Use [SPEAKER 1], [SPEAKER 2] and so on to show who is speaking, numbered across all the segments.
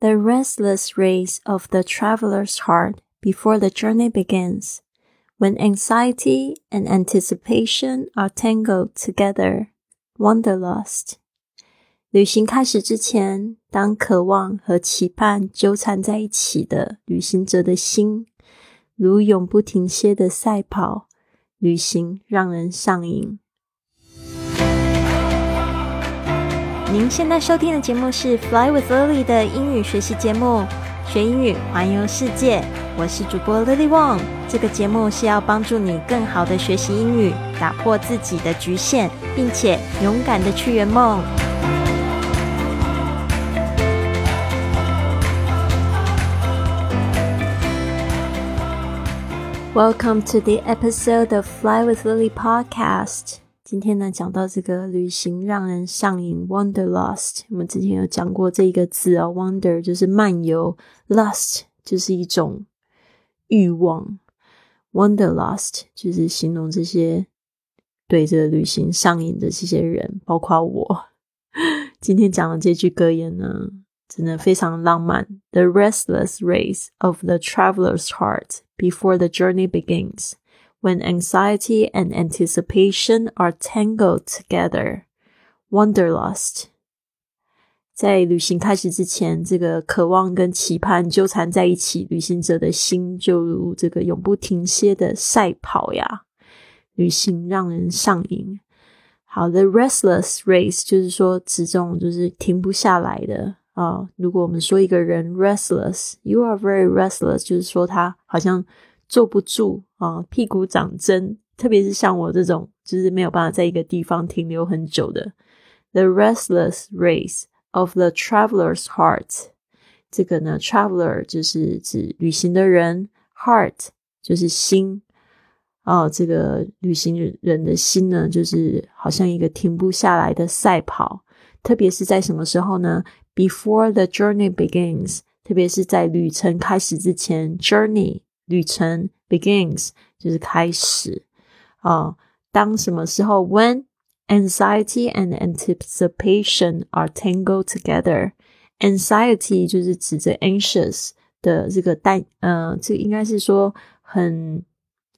[SPEAKER 1] The restless race of the traveler's heart before the journey begins, when anxiety and anticipation are tangled together, wanderlust. 旅行开始之前，当渴望和期盼纠缠在一起的旅行者的心，如永不停歇的赛跑，旅行让人上瘾。 您现在收听的节目是《Fly with Lily》的英语学习节目，学英语环游世界。我是主播 Lily Wong。这个节目是要帮助你更好的学习英语，打破自己的局限，并且勇敢的去圆梦。Welcome to the episode of Fly with Lily podcast. 今天呢，讲到这个旅行让人上瘾，wanderlust。我们之前有讲过这个字啊，wander 就是漫游，lust 就是一种欲望，wanderlust 就是形容这些对这个旅行上瘾的这些人，包括我。今天讲的这句格言呢，真的非常浪漫。The restless race of the traveler's heart before the journey begins. when anxiety and anticipation are tangled together. Wanderlust，在旅行开始之前，这个渴望跟期盼纠缠在一起，旅行者的心就如这个永不停歇的赛跑呀。旅行让人上瘾。好的，restless race 就是说指这种就是停不下来的啊。如果我们说一个人 restless，you are very restless，就是说他好像。坐不住 啊，屁股长针，特别是像我这种，就是没有办法在一个地方停留很久的。The restless race of the traveler's heart，这个呢，traveler 就是指旅行的人，heart 就是心。哦，这个旅行人的心呢，就是好像一个停不下来的赛跑，特别是在什么时候呢？Before the journey begins，特别是在旅程开始之前，journey。旅程 begins 就是开始啊。当什么时候？When anxiety and anticipation are tangled together。Anxiety 就是指着 anxious 的这个担呃，这应该是说很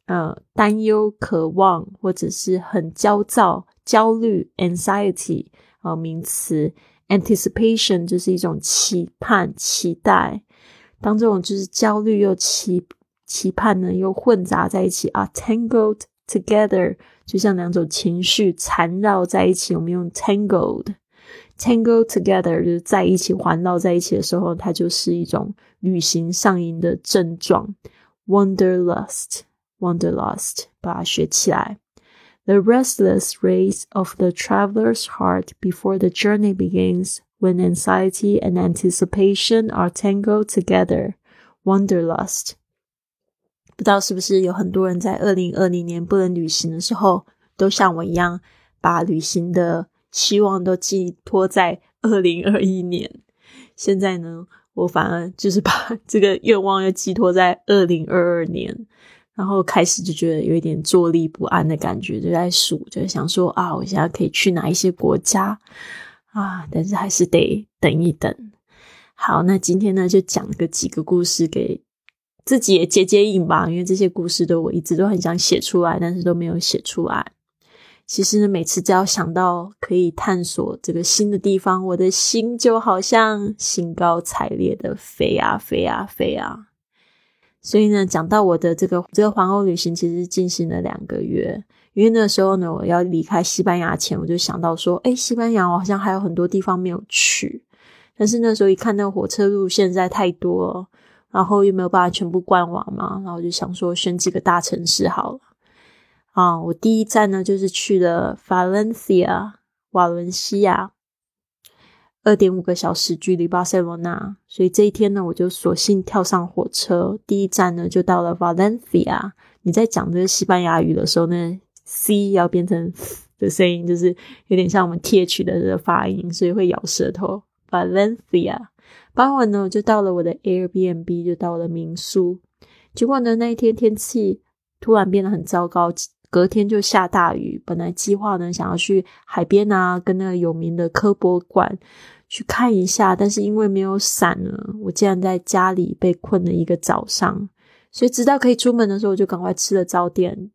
[SPEAKER 1] 呃担忧、渴望或者是很焦躁、焦虑。Anxiety 啊，名词。Anticipation 就是一种期盼、期待。当这种就是焦虑又期 期盼呢，又混杂在一起啊，tangled together，就像两种情绪缠绕在一起。我们用 tangled，tangled together，就是在一起环绕在一起的时候，它就是一种旅行上瘾的症状。Wanderlust，wanderlust，把它学起来。The restless race of the traveler's heart before the journey begins, when anxiety and anticipation are tangled together. Wanderlust. 不知道是不是有很多人在二零二零年不能旅行的时候，都像我一样，把旅行的希望都寄托在二零二一年。现在呢，我反而就是把这个愿望又寄托在二零二二年，然后开始就觉得有一点坐立不安的感觉，就在数，就想说啊，我现在可以去哪一些国家啊？但是还是得等一等。好，那今天呢，就讲个几个故事给。自己也接接应吧，因为这些故事都我一直都很想写出来，但是都没有写出来。其实呢，每次只要想到可以探索这个新的地方，我的心就好像兴高采烈的飞啊飞啊飞啊。所以呢，讲到我的这个这个环欧旅行，其实进行了两个月。因为那时候呢，我要离开西班牙前，我就想到说，哎，西班牙我好像还有很多地方没有去。但是那时候一看那火车路线实在太多了。然后又没有办法全部逛完嘛，然后我就想说选几个大城市好了。啊，我第一站呢就是去了 Valencia 瓦伦西亚，二点五个小时距离巴塞罗那，所以这一天呢我就索性跳上火车，第一站呢就到了 Valencia。你在讲这个西班牙语的时候呢，c 要变成的声音，就是有点像我们 th 的这个发音，所以会咬舌头。Valencia。傍晚呢，我就到了我的 Airbnb，就到了民宿。结果呢，那一天天气突然变得很糟糕，隔天就下大雨。本来计划呢想要去海边啊，跟那个有名的科博馆去看一下，但是因为没有伞呢，我竟然在家里被困了一个早上。所以直到可以出门的时候，我就赶快吃了早点，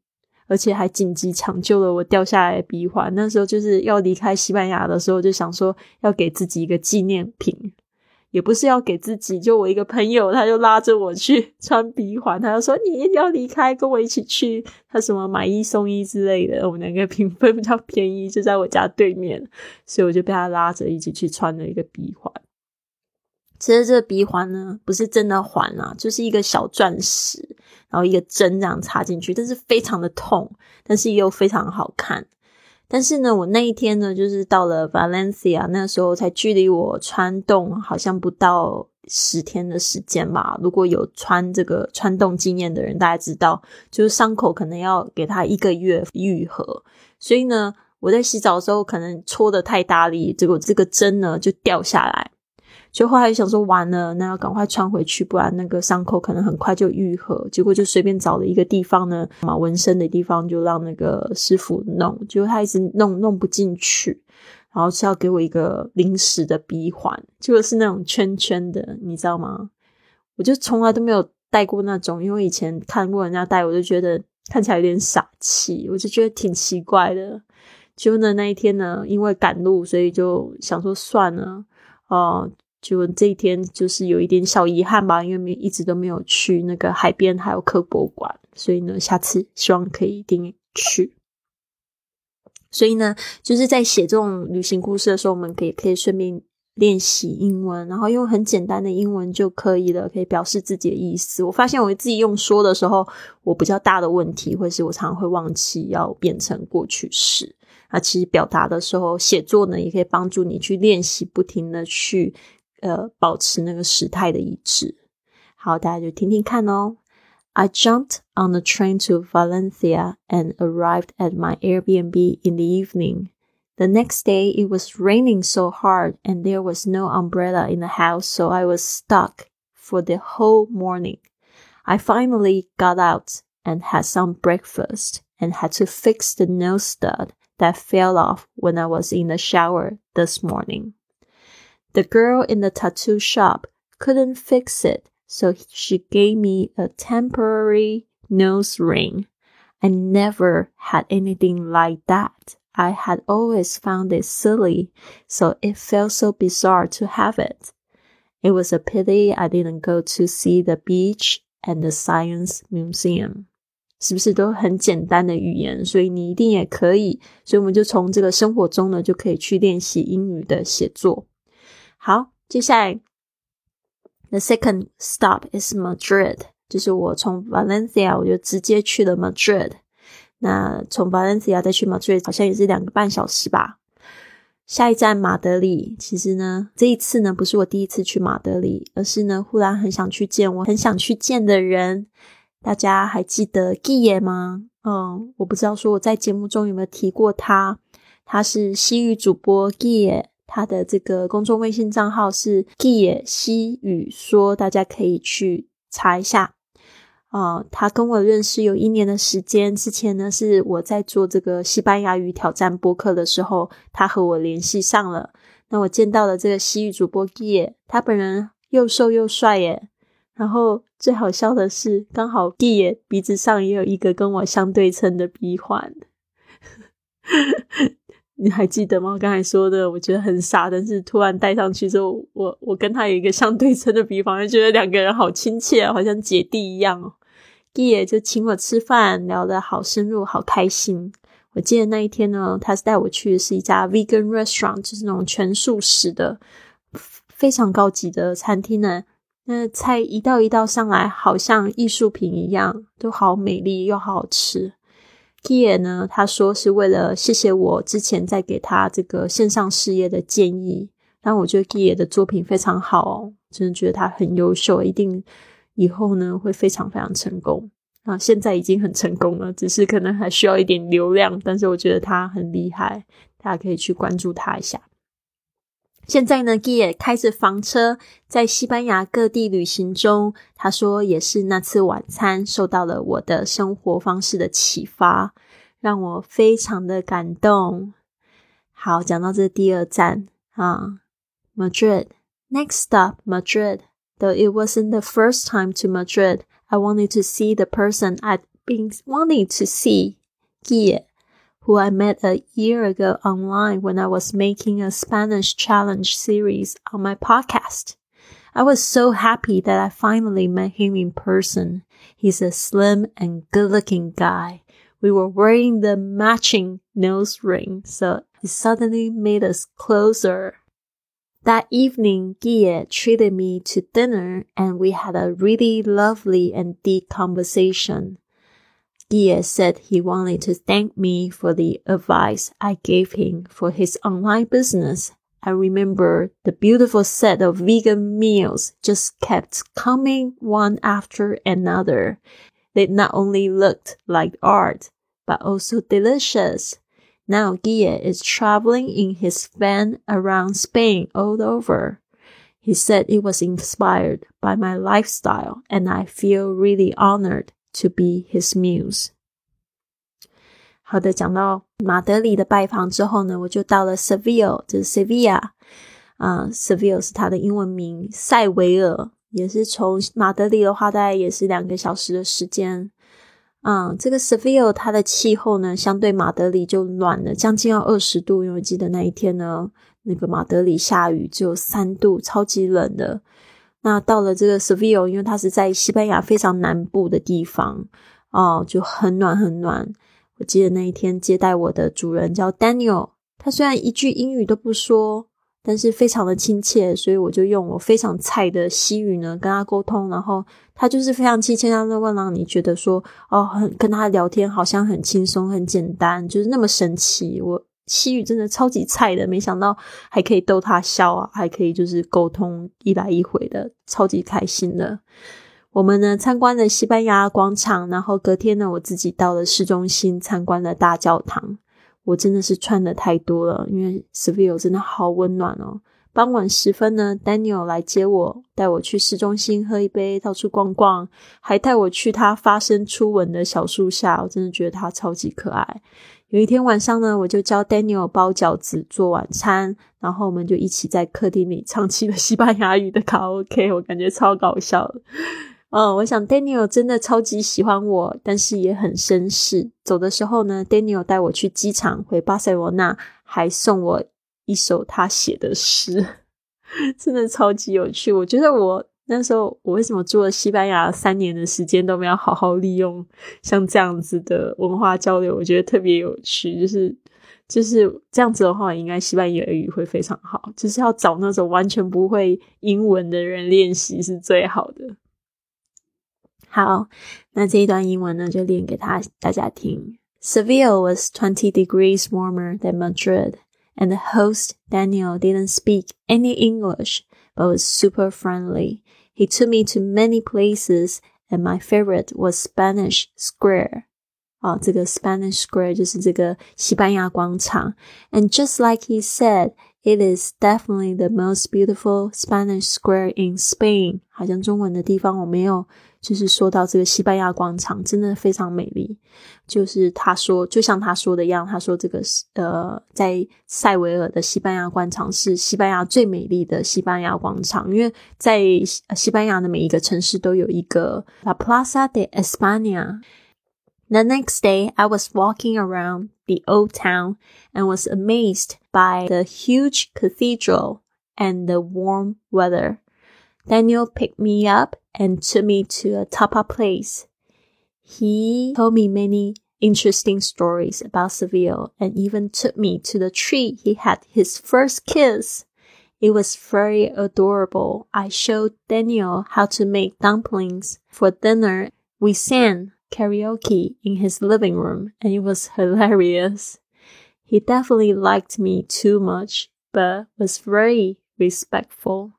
[SPEAKER 1] 而且还紧急抢救了我掉下来的鼻环。那时候就是要离开西班牙的时候，就想说要给自己一个纪念品。也不是要给自己，就我一个朋友，他就拉着我去 穿鼻环，他就说你一定要离开，跟我一起去。他什么买一送一之类的，我们两个评分比较便宜，就在我家对面，所以我就被他拉着一起去穿了一个鼻环。其实这个鼻环呢，不是真的环啊，就是一个小钻石，然后一个针这样插进去，但是非常的痛，但是又非常好看。但是呢，我那一天呢，就是到了 Valencia，那时候才距离我穿洞好像不到十天的时间吧。如果有穿这个穿洞经验的人，大家知道，就是伤口可能要给他一个月愈合。所以呢，我在洗澡的时候可能搓的太大力，结果这个针呢就掉下来。就后来想说完了，那要赶快穿回去，不然那个伤口可能很快就愈合。结果就随便找了一个地方呢，嘛纹身的地方，就让那个师傅弄。结果他一直弄弄不进去，然后是要给我一个临时的鼻环，结果是那种圈圈的，你知道吗？我就从来都没有戴过那种，因为以前看过人家戴，我就觉得看起来有点傻气，我就觉得挺奇怪的。结果呢，那一天呢，因为赶路，所以就想说算了，哦。就这一天，就是有一点小遗憾吧，因为没一直都没有去那个海边还有科博物馆，所以呢，下次希望可以一定去。所以呢，就是在写这种旅行故事的时候，我们可以可以顺便练习英文，然后用很简单的英文就可以了，可以表示自己的意思。我发现我自己用说的时候，我比较大的问题，会是我常常会忘记要变成过去式。啊，其实表达的时候，写作呢也可以帮助你去练习，不停的去。呃，保持那个时态的一致。好，大家就听听看哦。I jumped on the train to Valencia and arrived at my Airbnb in the evening. The next day, it was raining so hard and there was no umbrella in the house, so I was stuck for the whole morning. I finally got out and had some breakfast and had to fix the nose stud that fell off when I was in the shower this morning. The girl in the tattoo shop couldn't fix it, so she gave me a temporary nose ring. I never had anything like that. I had always found it silly, so it felt so bizarre to have it. It was a pity I didn't go to see the beach and the science museum. 是不是都很简单的语言？所以你一定也可以。所以我们就从这个生活中呢，就可以去练习英语的写作。 好，接下来，the second stop is Madrid，就是我从 Valencia 我就直接去了 Madrid。那从 Valencia 再去 Madrid 好像也是两个半小时吧。下一站马德里，其实呢，这一次呢不是我第一次去马德里，而是呢忽然很想去见我很想去见的人。大家还记得 Gia 吗？嗯，我不知道说我在节目中有没有提过他，他是西域主播 Gia。他的这个公众微信账号是 g i 西语说，大家可以去查一下。啊，他跟我认识有一年的时间，之前呢是我在做这个西班牙语挑战播客的时候，他和我联系上了。那我见到了这个西语主播 g i 他本人又瘦又帅耶。然后最好笑的是，刚好 g i 鼻子上也有一个跟我相对称的鼻环。还记得吗？我刚才说的，我觉得很傻，但是突然戴上去之后，我我跟他有一个相对称的比方，就觉得两个人好亲切，好像姐弟一样哦。Gia 就请我吃饭，聊得好深入，好开心。我记得那一天呢，他是带我去的是一家 vegan restaurant，就是那种全素食的，非常高级的餐厅呢。那菜一道一道上来，好像艺术品一样，都好美丽又好吃。Kia 呢？他说是为了谢谢我之前在给他这个线上事业的建议。但我觉得 Kia 的作品非常好哦，真的觉得他很优秀，一定以后呢会非常非常成功啊！现在已经很成功了，只是可能还需要一点流量。但是我觉得他很厉害，大家可以去关注他一下。现在呢，Gia 开着房车在西班牙各地旅行中。他说，也是那次晚餐受到了我的生活方式的启发，让我非常的感动。好，讲到这第二站啊 Madrid. Next stop, Madrid. Though it wasn't the first time to Madrid, I wanted to see the person I'd been wanting to see, Gee. Who I met a year ago online when I was making a Spanish challenge series on my podcast. I was so happy that I finally met him in person. He's a slim and good looking guy. We were wearing the matching nose ring, so it suddenly made us closer. That evening, Guille treated me to dinner and we had a really lovely and deep conversation. Guille said he wanted to thank me for the advice I gave him for his online business. I remember the beautiful set of vegan meals just kept coming one after another. They not only looked like art, but also delicious. Now Guille is traveling in his van around Spain all over. He said it was inspired by my lifestyle and I feel really honored to be his muse. 好的，讲到马德里的拜访之后呢，我就到了 Seville，就是 Sevilla 啊，Seville 是它的英文名，塞维尔也是从马德里的话，大概也是两个小时的时间。嗯，这个 Seville 它的气候呢，相对马德里就暖了，将近要二十度。因为我记得那一天呢，那个马德里下雨只有三度，超级冷的。那到了这个 Seville，因为它是在西班牙非常南部的地方哦，就很暖很暖。我记得那一天接待我的主人叫 Daniel，他虽然一句英语都不说，但是非常的亲切，所以我就用我非常菜的西语呢跟他沟通，然后他就是非常亲切，让让让你觉得说哦，很跟他聊天好像很轻松、很简单，就是那么神奇。我西语真的超级菜的，没想到还可以逗他笑啊，还可以就是沟通一来一回的，超级开心的。我们呢参观了西班牙广场，然后隔天呢，我自己到了市中心参观了大教堂。我真的是穿的太多了，因为 Seville 真的好温暖哦。傍晚时分呢，Daniel 来接我，带我去市中心喝一杯，到处逛逛，还带我去他发生初吻的小树下。我真的觉得他超级可爱。有一天晚上呢，我就教 Daniel 包饺子做晚餐，然后我们就一起在客厅里唱起了西班牙语的卡拉 OK，我感觉超搞笑的。嗯，我想 Daniel 真的超级喜欢我，但是也很绅士。走的时候呢，Daniel 带我去机场回巴塞罗那，还送我一首他写的诗，真的超级有趣。我觉得我那时候，我为什么住了西班牙三年的时间都没有好好利用像这样子的文化交流？我觉得特别有趣，就是就是这样子的话，应该西班牙语会非常好。就是要找那种完全不会英文的人练习是最好的。好，那这一段英文呢，就练给他大家听。Seville was twenty degrees warmer than Madrid, and the host, Daniel, didn't speak any English, but was super friendly. He took me to many places, and my favorite was Spanish Square. 哦，这个 Spanish Square 就是这个西班牙广场。And just like he said, it is definitely the most beautiful Spanish Square in Spain. 好像中文的地方我没有 就是说到这个西班牙广场，真的非常美丽。就是他说，就像他说的一样，他说这个是呃，在塞维尔的西班牙广场是西班牙最美丽的西班牙广场，因为在西班牙的每一个城市都有一个 La Plaza de España。The next day, I was walking around the old town and was amazed by the huge cathedral and the warm weather. Daniel picked me up and took me to a tapa place. He told me many interesting stories about Seville and even took me to the tree he had his first kiss. It was very adorable. I showed Daniel how to make dumplings for dinner. We sang karaoke in his living room and it was hilarious. He definitely liked me too much, but was very respectful.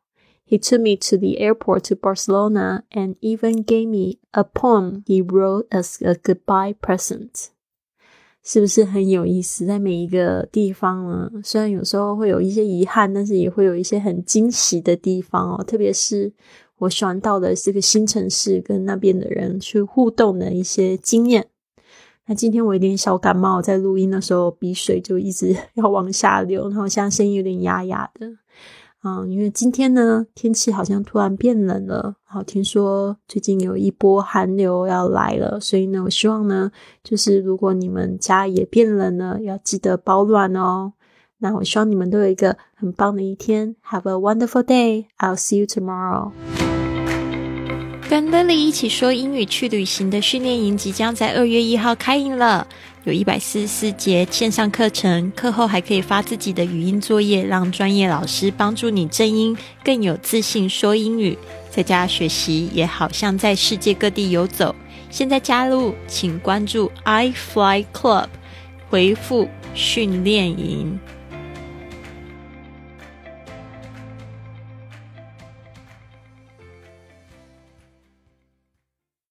[SPEAKER 1] He took me to the airport to Barcelona and even gave me a poem he wrote as a goodbye present. 是不是很有意思？在每一个地方呢，虽然有时候会有一些遗憾，但是也会有一些很惊喜的地方哦。特别是我喜欢到的这个新城市，跟那边的人去互动的一些经验。那今天我有点小感冒，在录音的时候鼻水就一直 要往下流，然后现在声音有点哑哑的。嗯，因为今天呢天气好像突然变冷了，好听说最近有一波寒流要来了，所以呢，我希望呢，就是如果你们家也变冷了，要记得保暖哦。那我希望你们都有一个很棒的一天，Have a wonderful day. I'll see you tomorrow.
[SPEAKER 2] 跟 Lily 一起说英语去旅行的训练营即将在二月一号开营了，有一百四十四节线上课程，课后还可以发自己的语音作业，让专业老师帮助你正音，更有自信说英语。在家学习也好像在世界各地游走。现在加入，请关注 i Fly Club，回复训练营。